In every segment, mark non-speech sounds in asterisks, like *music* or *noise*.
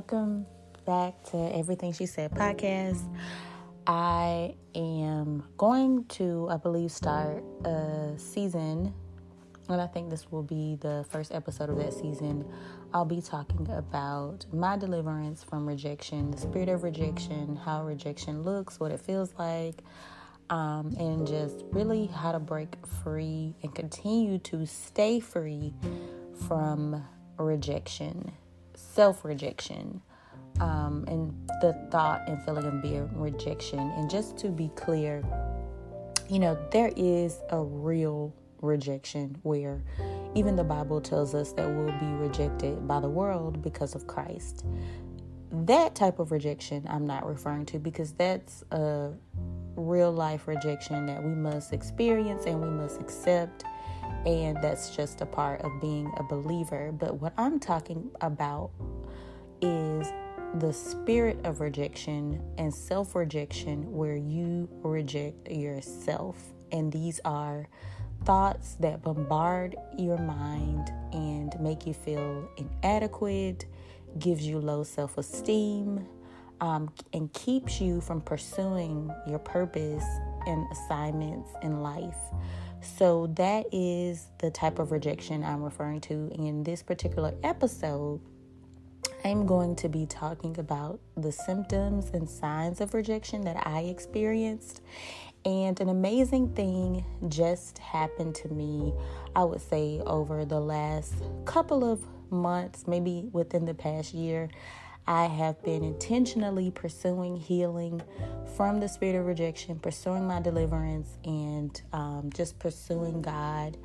welcome back to Everything She Said podcast. I am going to, I believe, start a season, and I think this will be the first episode of that season. I'll be talking about my deliverance from rejection, the spirit of rejection, how rejection looks, what it feels like, um, and just really how to break free and continue to stay free from rejection, self rejection, um, and the thought and feeling of being rejection. And just to be clear, you know, there is a real rejection where even the Bible tells us that we'll be rejected by the world because of Christ. That type of rejection I'm not referring to because that's a real life rejection that we must experience and we must accept and that's just a part of being a believer. But what I'm talking about is the spirit of rejection and self rejection, where you reject yourself. And these are thoughts that bombard your mind and make you feel inadequate, gives you low self esteem, um, and keeps you from pursuing your purpose and assignments in life. So, that is the type of rejection I'm referring to in this particular episode. I'm going to be talking about the symptoms and signs of rejection that I experienced. And an amazing thing just happened to me, I would say, over the last couple of months, maybe within the past year. I have been intentionally pursuing healing from the spirit of rejection, pursuing my deliverance, and um, just pursuing God.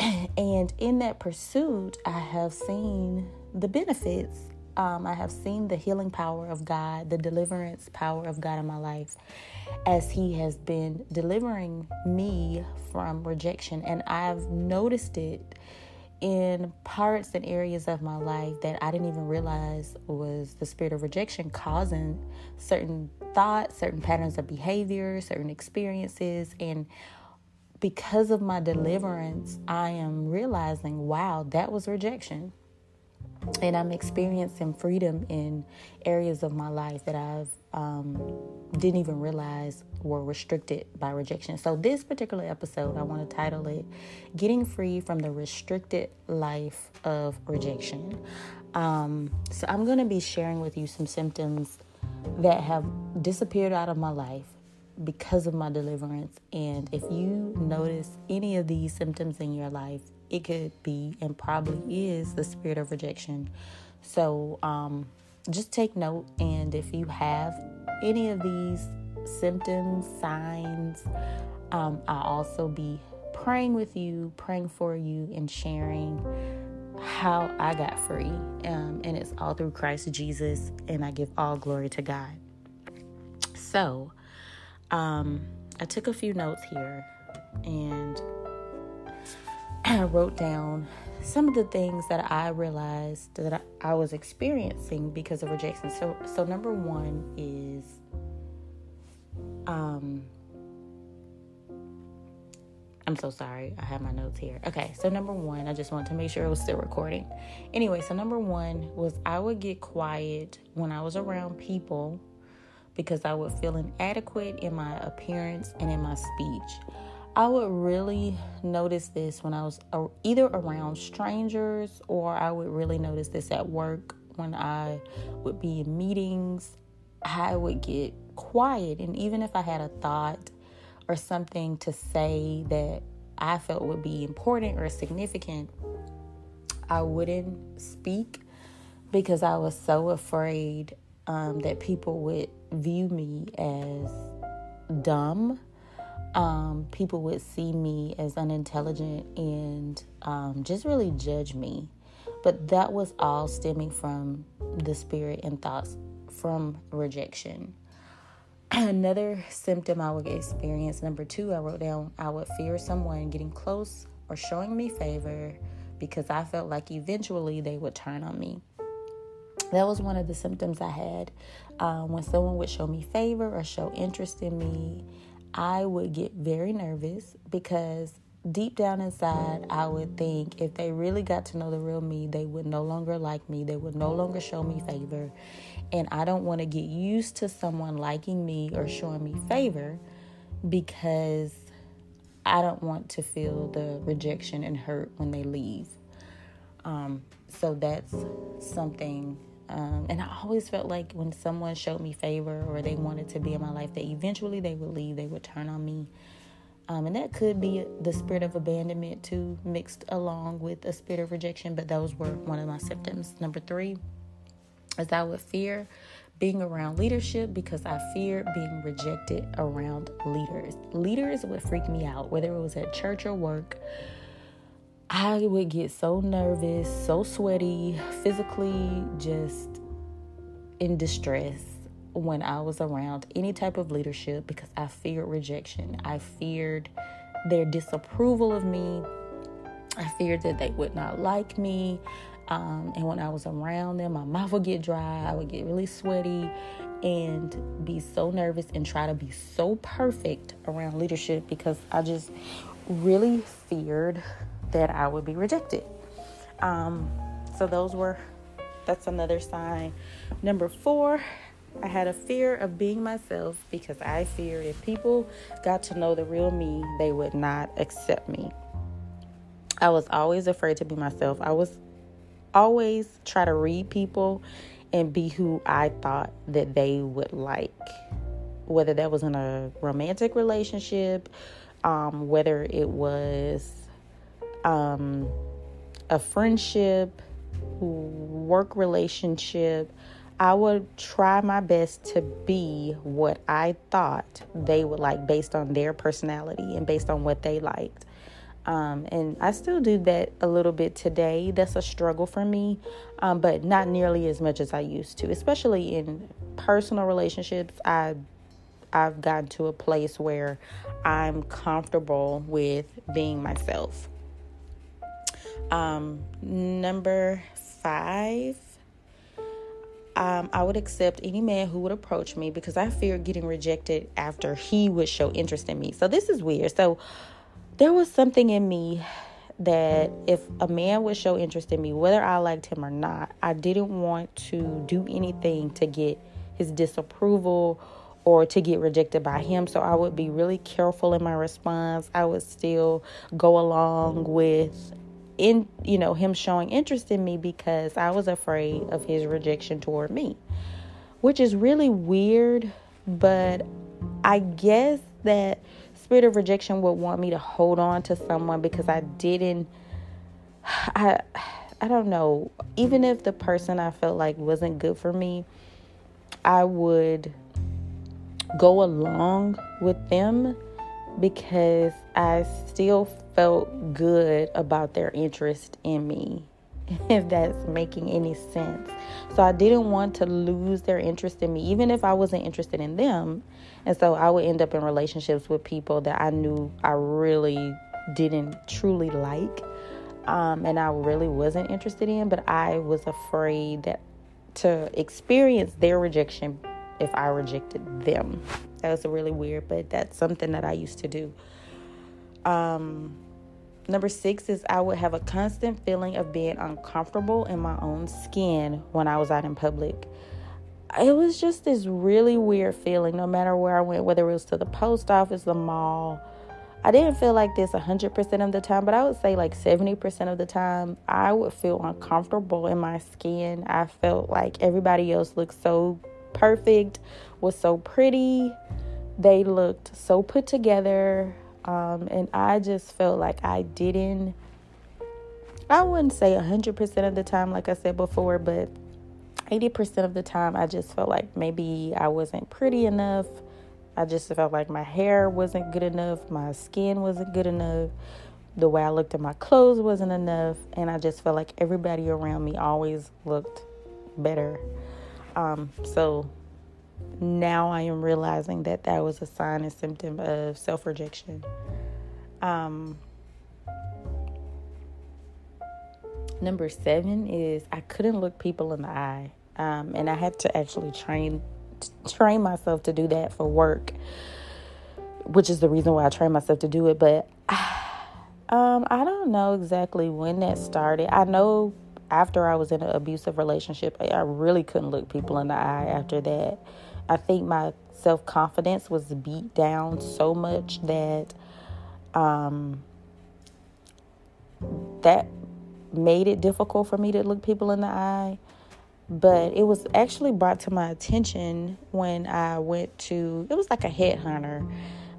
*clears throat* And in that pursuit, I have seen the benefits. Um, I have seen the healing power of God, the deliverance power of God in my life as He has been delivering me from rejection. And I've noticed it in parts and areas of my life that I didn't even realize was the spirit of rejection causing certain thoughts, certain patterns of behavior, certain experiences. And because of my deliverance, I am realizing, wow, that was rejection. And I'm experiencing freedom in areas of my life that I've um, didn't even realize were restricted by rejection. So, this particular episode, I want to title it Getting Free from the Restricted Life of Rejection. Um, so, I'm going to be sharing with you some symptoms that have disappeared out of my life because of my deliverance. And if you notice any of these symptoms in your life, it could be and probably is the spirit of rejection. So, um, just take note. And if you have any of these symptoms, signs, um, I'll also be praying with you, praying for you, and sharing how I got free. Um, and it's all through Christ Jesus, and I give all glory to God. So, um, I took a few notes here and I wrote down some of the things that I realized that I was experiencing because of rejection. So, so number one is, um, I'm so sorry. I have my notes here. Okay, so number one, I just wanted to make sure it was still recording. Anyway, so number one was I would get quiet when I was around people because I would feel inadequate in my appearance and in my speech. I would really notice this when I was either around strangers or I would really notice this at work when I would be in meetings. I would get quiet, and even if I had a thought or something to say that I felt would be important or significant, I wouldn't speak because I was so afraid um, that people would view me as dumb um, people would see me as unintelligent and um, just really judge me. But that was all stemming from the spirit and thoughts from rejection. *clears throat* Another symptom I would experience, number two, I wrote down I would fear someone getting close or showing me favor because I felt like eventually they would turn on me. That was one of the symptoms I had um, when someone would show me favor or show interest in me. I would get very nervous because deep down inside, I would think if they really got to know the real me, they would no longer like me. They would no longer show me favor. And I don't want to get used to someone liking me or showing me favor because I don't want to feel the rejection and hurt when they leave. Um, so that's something. Um, and I always felt like when someone showed me favor or they wanted to be in my life, that eventually they would leave, they would turn on me. Um, and that could be the spirit of abandonment too, mixed along with a spirit of rejection, but those were one of my symptoms. Number three is I would fear being around leadership because I feared being rejected around leaders. Leaders would freak me out, whether it was at church or work. I would get so nervous, so sweaty, physically just in distress when I was around any type of leadership because I feared rejection. I feared their disapproval of me. I feared that they would not like me. Um, and when I was around them, my mouth would get dry, I would get really sweaty and be so nervous and try to be so perfect around leadership because I just really feared that I would be rejected. Um, so, those were, that's another sign. Number four, I had a fear of being myself because I feared if people got to know the real me, they would not accept me. I was always afraid to be myself. I was always try to read people and be who I thought that they would like, whether that was in a romantic relationship, um, whether it was um, a friendship, work relationship. I would try my best to be what I thought they would like based on their personality and based on what they liked. Um, and I still do that a little bit today. That's a struggle for me, um, but not nearly as much as I used to. Especially in personal relationships, I I've gotten to a place where I'm comfortable with being myself. Um, number five, um, I would accept any man who would approach me because I fear getting rejected after he would show interest in me. So this is weird. So there was something in me that if a man would show interest in me, whether I liked him or not, I didn't want to do anything to get his disapproval or to get rejected by him. So I would be really careful in my response. I would still go along with in you know him showing interest in me because I was afraid of his rejection toward me. Which is really weird, but I guess that spirit of rejection would want me to hold on to someone because I didn't *sighs* I I don't know, even if the person I felt like wasn't good for me, I would go along with them because I still felt good about their interest in me, *laughs* if that's making any sense. So I didn't want to lose their interest in me, even if I wasn't interested in them. And so I would end up in relationships with people that I knew I really didn't truly like. Um, and I really wasn't interested in, but I was afraid that to experience their rejection if I rejected them. That was really weird, but that's something that I used to do. Um, number six is I would have a constant feeling of being uncomfortable in my own skin when I was out in public it was just this really weird feeling no matter where I went, whether it was to the post office, the mall. I didn't feel like this 100% of the time, but I would say like 70% of the time, I would feel uncomfortable in my skin. I felt like everybody else looked so perfect, was so pretty. They looked so put together. Um, and I just felt like I didn't, I wouldn't say 100% of the time, like I said before, but 80% of the time, I just felt like maybe I wasn't pretty enough. I just felt like my hair wasn't good enough, my skin wasn't good enough, the way I looked at my clothes wasn't enough, and I just felt like everybody around me always looked better. Um, so now I am realizing that that was a sign and symptom of self rejection. Um, Number seven is I couldn't look people in the eye, um, and I had to actually train train myself to do that for work, which is the reason why I train myself to do it. But *sighs* Um, I don't know exactly when that started. I know after I was in an abusive relationship, I really couldn't look people in the eye after that. I think my self confidence was beat down so much that um, that made it difficult for me to look people in the eye. But it was actually brought to my attention when I went to, it was like a headhunter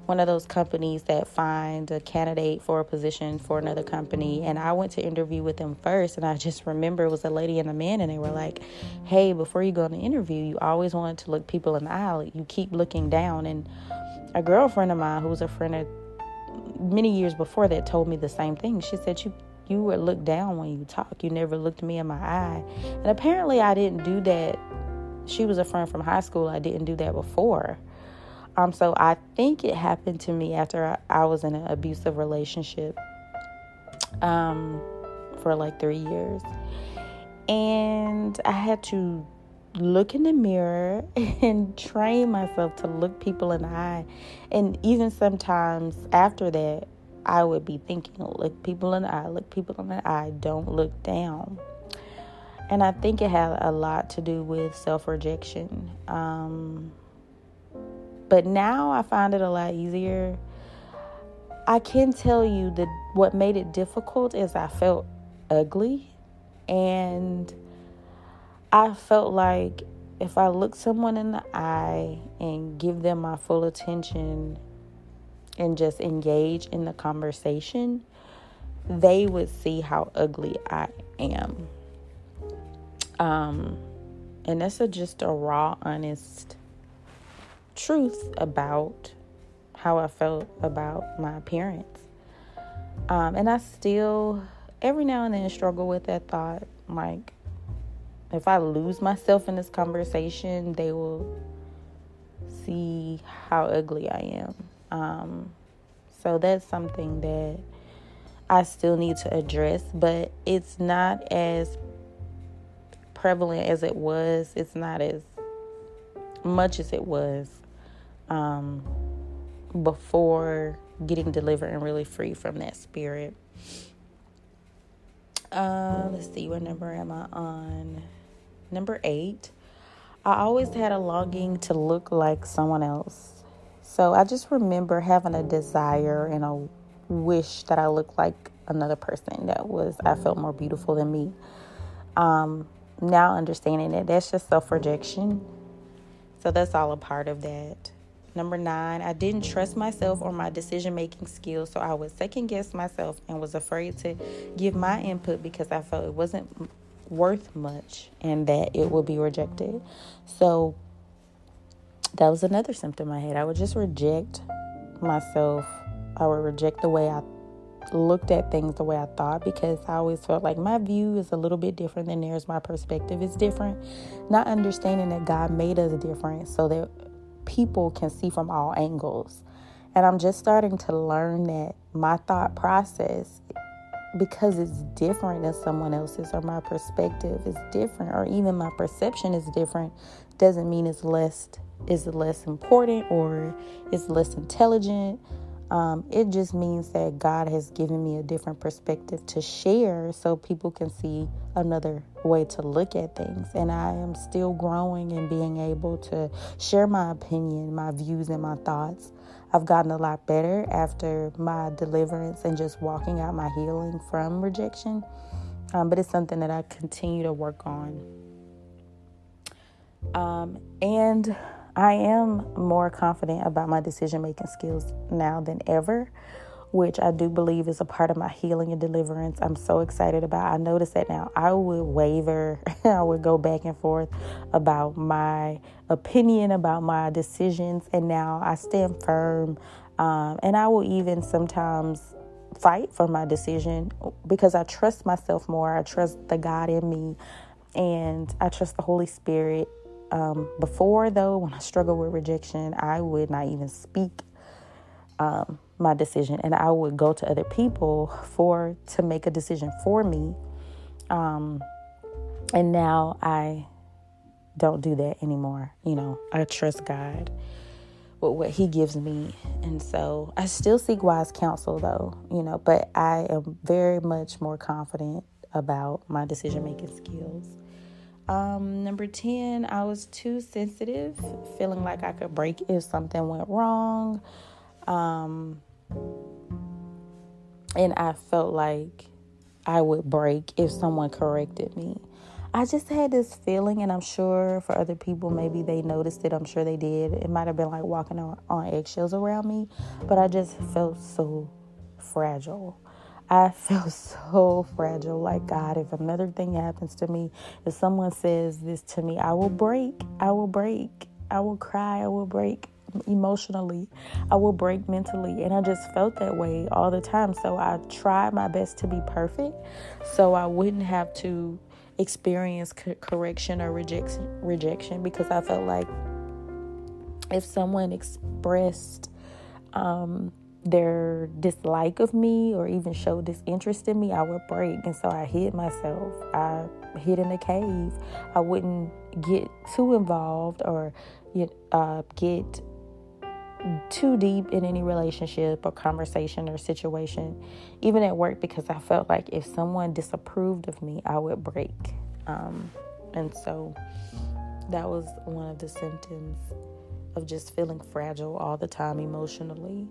one of those companies that find a candidate for a position for another company. And I went to interview with them first. And I just remember it was a lady and a man, and they were like, Hey, before you go on the interview, you always wanted to look people in the eye. You keep looking down. And a girlfriend of mine who was a friend of many years before that told me the same thing. She said, You you would look down when you talk. You never looked me in my eye. And apparently I didn't do that. She was a friend from high school. I didn't do that before. Um, so I think it happened to me after I, I was in an abusive relationship um, for like three years. And I had to look in the mirror *laughs* and train myself to look people in the eye. And even sometimes after that, I would be thinking, look people in the eye, look people in the eye, don't look down. And I think it had a lot to do with self rejection. Um, but now I find it a lot easier. I can tell you that what made it difficult is I felt ugly and I felt like if I look someone in the eye and give them my full attention and just engage in the conversation, they would see how ugly I am. Um, and that's a, just a raw, honest truth about how I felt about my appearance. Um, and I still, every now and then, struggle with that thought. Like, if I lose myself in this conversation, they will see how ugly I am. Um, so that's something that I still need to address, but it's not as prevalent as it was. It's not as much as it was um, before getting delivered and really free from that spirit. Uh, let's see, what number am I on? Number eight. I always had a longing to look like someone else. So I just remember having a desire and a wish that I looked like another person that was, I felt more beautiful than me. Um, now understanding that that's just self rejection. So that's all a part of that. Number nine, I didn't trust myself or my decision making skills, so I would second guess myself and was afraid to give my input because I felt it wasn't worth much and that it would be rejected. So that was another symptom I had. I would just reject myself, I would reject the way I looked at things the way I thought because I always felt like my view is a little bit different than theirs. My perspective is different. Not understanding that God made us different so that people can see from all angles. And I'm just starting to learn that my thought process, because it's different than someone else's, or my perspective is different, or even my perception is different, doesn't mean it's less is less important or is less intelligent. Um, it just means that God has given me a different perspective to share so people can see another way to look at things. And I am still growing and being able to share my opinion, my views, and my thoughts. I've gotten a lot better after my deliverance and just walking out my healing from rejection. Um, but it's something that I continue to work on. Um, and I am more confident about my decision making skills now than ever, which I do believe is a part of my healing and deliverance. I'm so excited about. I notice that now I would waver, *laughs* I would go back and forth about my opinion about my decisions, and now I stand firm. Um, and I will even sometimes fight for my decision because I trust myself more. I trust the God in me, and I trust the Holy Spirit um, before, though, when I struggled with rejection, I would not even speak um, my decision, and I would go to other people for to make a decision for me. Um, and now I don't do that anymore. You know, I trust God with what he gives me. And so I still seek wise counsel though, you know, but I am very much more confident about my decision making skills. Um, number 10, I was too sensitive, feeling like I could break if something went wrong. Um, and I felt like I would break if someone corrected me. I just had this feeling, and I'm sure for other people, maybe they noticed it. I'm sure they did. It might have been like walking on, on eggshells around me, but I just felt so fragile. I *laughs* felt so fragile. Like, God, if another thing happens to me, if someone says this to me, I will break. I will break. I will cry. I will break emotionally. I will break mentally. And I just felt that way all the time. So I tried my best to be perfect so I wouldn't have to experience correction or rejection rejection because I felt like if someone expressed um, their dislike of me or even show disinterest in me, I would break. And so I hid myself. I hid in a cave. I wouldn't get too involved or uh, get too deep in any relationship or conversation or situation, even at work, because I felt like if someone disapproved of me, I would break. Um, and so that was one of the symptoms of just feeling fragile all the time emotionally.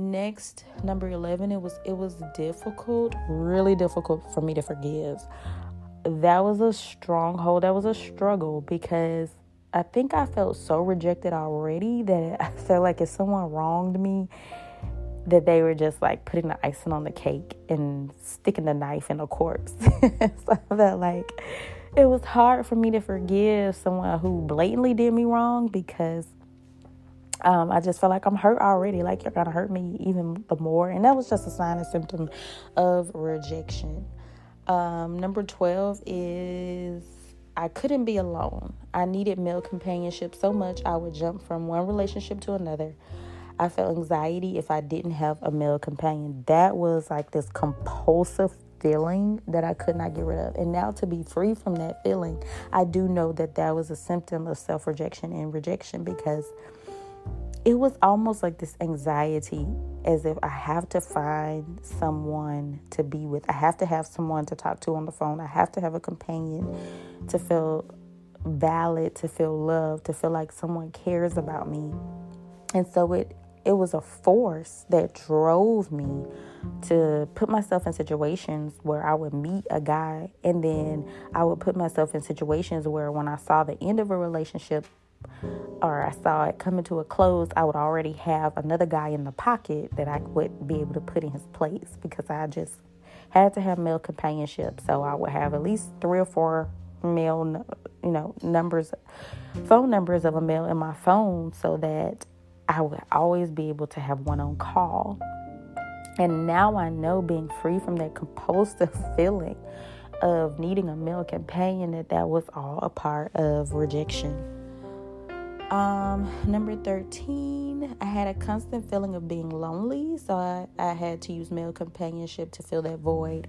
Next, number 11, it was it was difficult, really difficult for me to forgive. That was a stronghold, that was a struggle because I think I felt so rejected already that *laughs* I felt like if someone wronged me, that they were just like putting the icing on the cake and sticking the knife in a corpse. *laughs* so felt like it was hard for me to forgive someone who blatantly did me wrong because um, I just felt like I'm hurt already. Like you're gonna hurt me even the more, and that was just a sign and symptom of rejection. Um, number twelve is I couldn't be alone. I needed male companionship so much I would jump from one relationship to another. I felt anxiety if I didn't have a male companion. That was like this compulsive feeling that I could not get rid of. And now to be free from that feeling, I do know that that was a symptom of self rejection and rejection because it was almost like this anxiety as if I have to find someone to be with. I have to have someone to talk to on the phone. I have to have a companion to feel valid, to feel loved, to feel like someone cares about me. And so it it was a force that drove me to put myself in situations where I would meet a guy and then I would put myself in situations where when I saw the end of a relationship or I saw it coming to a close, I would already have another guy in the pocket that I would be able to put in his place because I just had to have male companionship. So I would have at least three or four male, you know, numbers, phone numbers of a male in my phone so that I would always be able to have one on call. And now I know being free from that compulsive *laughs* feeling of needing a male companion that that was all a part of rejection. Um, number 13, I had a constant feeling of being lonely, so I, I had to use male companionship to fill that void.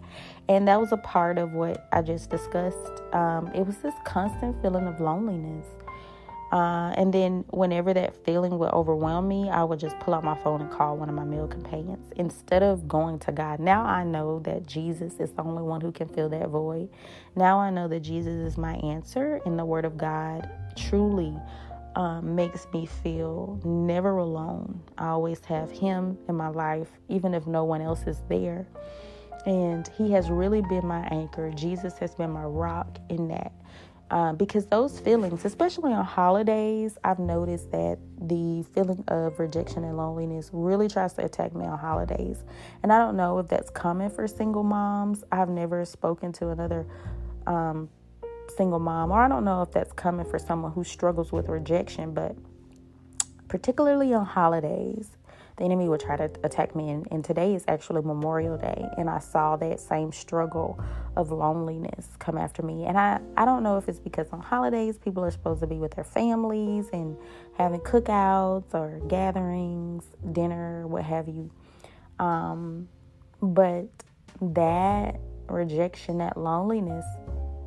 And that was a part of what I just discussed. Um, it was this constant feeling of loneliness. Uh, and then, whenever that feeling would overwhelm me, I would just pull out my phone and call one of my male companions instead of going to God. Now I know that Jesus is the only one who can fill that void. Now I know that Jesus is my answer, and the Word of God truly um, makes me feel never alone. I always have Him in my life, even if no one else is there. And He has really been my anchor. Jesus has been my rock in that. Uh, because those feelings, especially on holidays, I've noticed that the feeling of rejection and loneliness really tries to attack me on holidays. And I don't know if that's common for single moms. I've never spoken to another um, single mom, or I don't know if that's coming for someone who struggles with rejection, but particularly on holidays, the enemy would try to attack me. And, and, today is actually Memorial Day, and I saw that same struggle of loneliness come after me. And I, I don't know if it's because on holidays people are supposed to be with their families and having cookouts or gatherings, dinner, what have you. Um, but that rejection, that loneliness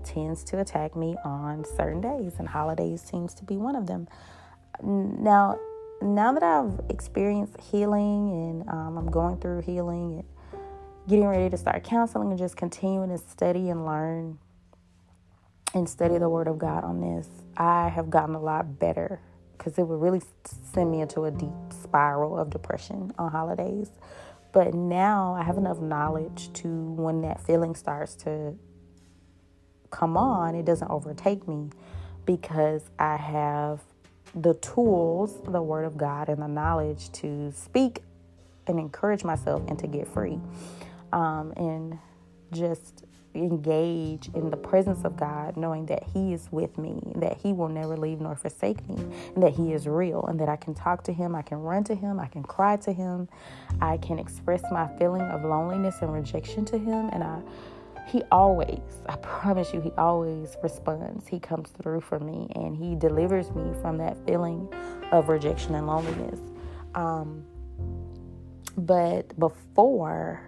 tends to attack me on certain days, and holidays seems to be one of them. Now, now that I've experienced healing and um, I'm going through healing and getting ready to start counseling and just continuing to study and learn and study the Word of God on this, I have gotten a lot better because it would really send me into a deep spiral of depression on holidays. But now I have enough knowledge to when that feeling starts to come on, it doesn't overtake me because I have the tools, the Word of God, and the knowledge to speak and encourage myself and to get free. Um, and just engage in the presence of God, knowing that He is with me, that He will never leave nor forsake me, and that He is real, and that I can talk to Him, I can run to Him, I can cry to Him, I can express my feeling of loneliness and rejection to Him, and I. He always, I promise you, he always responds. He comes through for me and he delivers me from that feeling of rejection and loneliness. Um, but before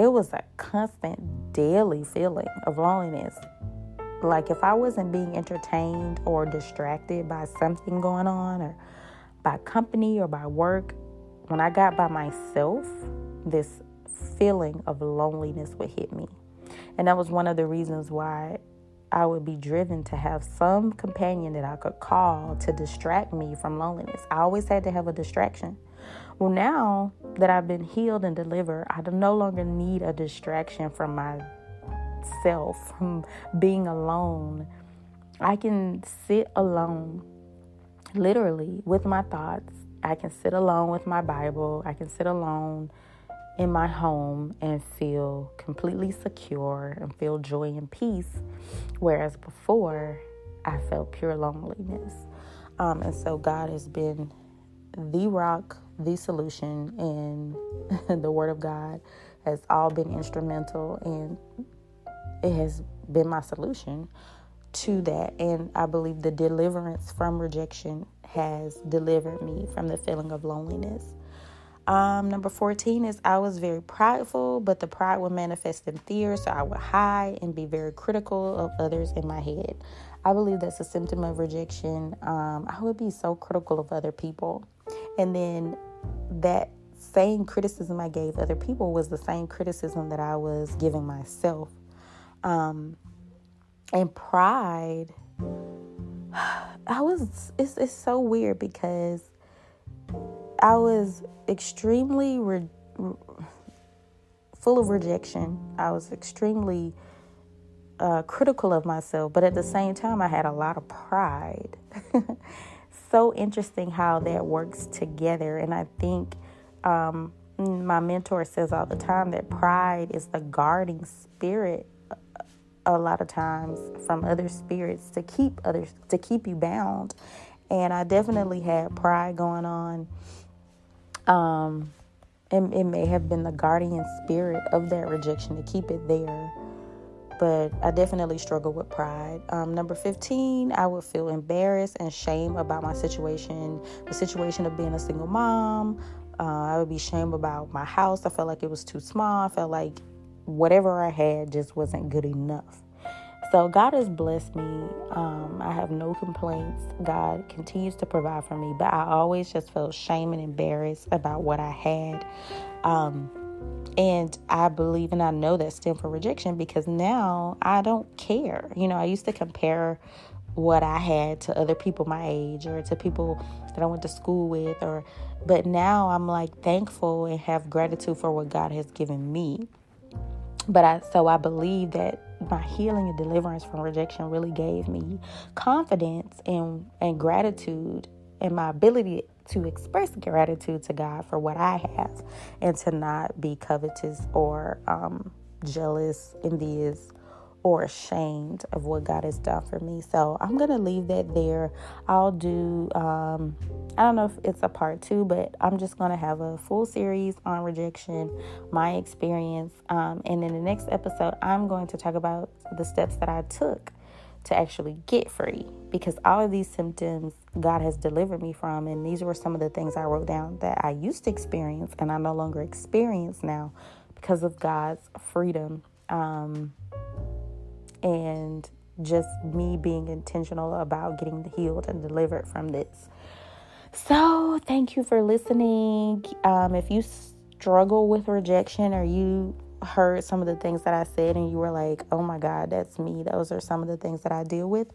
it was a constant daily feeling of loneliness. Like if I wasn't being entertained or distracted by something going on or by company or by work, when I got by myself, this feeling of loneliness would hit me. And that was one of the reasons why I would be driven to have some companion that I could call to distract me from loneliness. I always had to have a distraction. Well, now that I've been healed and delivered, I no longer need a distraction from myself, *laughs* from being alone. I can sit alone, literally, with my thoughts. I can sit alone with my Bible. I can sit alone in my home and feel completely secure and feel joy and peace. Whereas before, I felt pure loneliness. Um, and so God has been the rock, the solution, and *laughs* the Word of God has all been instrumental and it has been my solution to that. And I believe the deliverance from rejection has delivered me from the feeling of loneliness. Um, number 14 is I was very prideful, but the pride would manifest in fear, so I would hide and be very critical of others in my head. I believe that's a symptom of rejection. Um, I would be so critical of other people. And then that same criticism I gave other people was the same criticism that I was giving myself. Um, and pride, *sighs* I was, it's, it's so weird because I was extremely re- full of rejection. I was extremely uh, critical of myself, but at the same time, I had a lot of pride. *laughs* so interesting how that works together. And I think um, my mentor says all the time that pride is the guarding spirit a lot of times from other spirits to keep others to keep you bound and i definitely had pride going on um and it may have been the guardian spirit of that rejection to keep it there but I definitely struggle with pride. Um, number 15, I would feel embarrassed and shame about my situation, the situation of being a single mom. Uh, I would be shamed about my house. I felt like it was too small. I felt like whatever I had just wasn't good enough. So God has blessed me. Um, I have no complaints. God continues to provide for me, but I always just felt shame and embarrassed about what I had. Um, and I believe and I know that stem from rejection because now I don't care. You know, I used to compare what I had to other people my age or to people that I went to school with or but now I'm like thankful and have gratitude for what God has given me. But I so I believe that my healing and deliverance from rejection really gave me confidence and and gratitude and my ability to express gratitude to God for what I have and to not be covetous or um, jealous, envious, or ashamed of what God has done for me. So I'm going to leave that there. I'll do, um, I don't know if it's a part two, but I'm just going to have a full series on rejection, my experience. Um, and in the next episode, I'm going to talk about the steps that I took to actually get free because all of these symptoms God has delivered me from. And these were some of the things I wrote down that I used to experience and I no longer experience now because of God's freedom um, and just me being intentional about getting healed and delivered from this. So, thank you for listening. Um, if you struggle with rejection or you heard some of the things that I said and you were like, oh my God, that's me, those are some of the things that I deal with,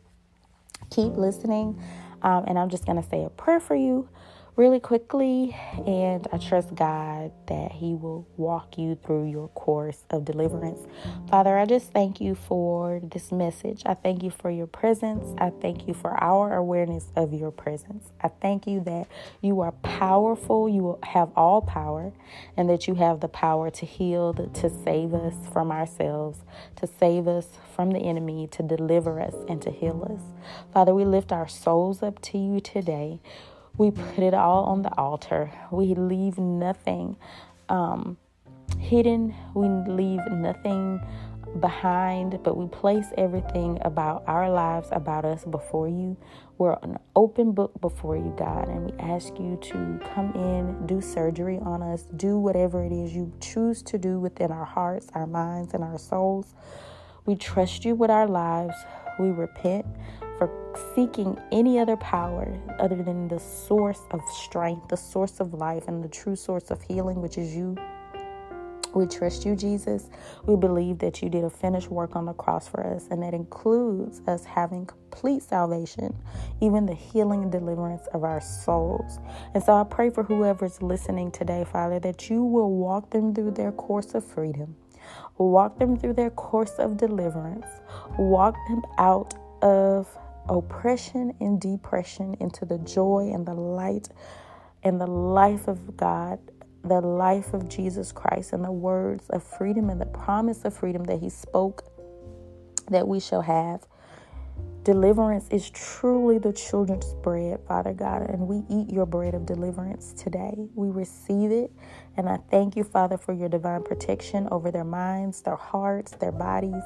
keep listening. Um, and I'm just going to say a prayer for you really quickly. And I trust God that He will walk you through your course of deliverance. Father, I just thank you for this message. I thank you for your presence. I thank you for our awareness of your presence. I thank you that you are powerful, you have all power, and that you have the power to heal, to save us from ourselves, to save us from the enemy, to deliver us, and to heal us. Father, we lift our souls up to you today. We put it all on the altar. We leave nothing um, hidden. We leave nothing behind, but we place everything about our lives, about us before you. We're an open book before you, God, and we ask you to come in, do surgery on us, do whatever it is you choose to do within our hearts, our minds, and our souls. We trust you with our lives. We repent for seeking any other power other than the source of strength, the source of life, and the true source of healing, which is you. We trust you, Jesus. We believe that you did a finished work on the cross for us, and that includes us having complete salvation, even the healing and deliverance of our souls. And so I pray for whoever's listening today, Father, that you will walk them through their course of freedom, walk them through their course of deliverance, walk them out of oppression and depression into the joy and the light and the life of God, the life of Jesus Christ, and the words of freedom and the promise of freedom that He spoke that we shall have. Deliverance is truly the children's bread, Father God, and we eat your bread of deliverance today. We receive it, and I thank you, Father, for your divine protection over their minds, their hearts, their bodies.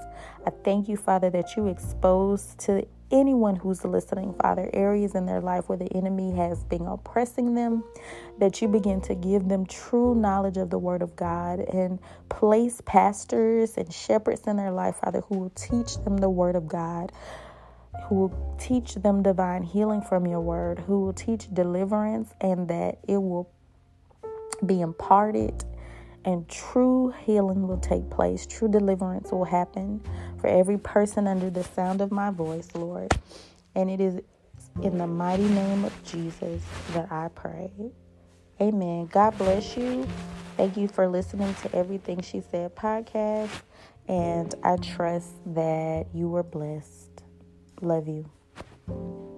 I thank you, Father, that you expose to anyone who's listening, Father, areas in their life where the enemy has been oppressing them, that you begin to give them true knowledge of the Word of God and place pastors and shepherds in their life, Father, who will teach them the Word of God. Who will teach them divine healing from your word, who will teach deliverance, and that it will be imparted and true healing will take place. True deliverance will happen for every person under the sound of my voice, Lord. And it is in the mighty name of Jesus that I pray. Amen. God bless you. Thank you for listening to Everything She Said podcast. And I trust that you were blessed. Love you.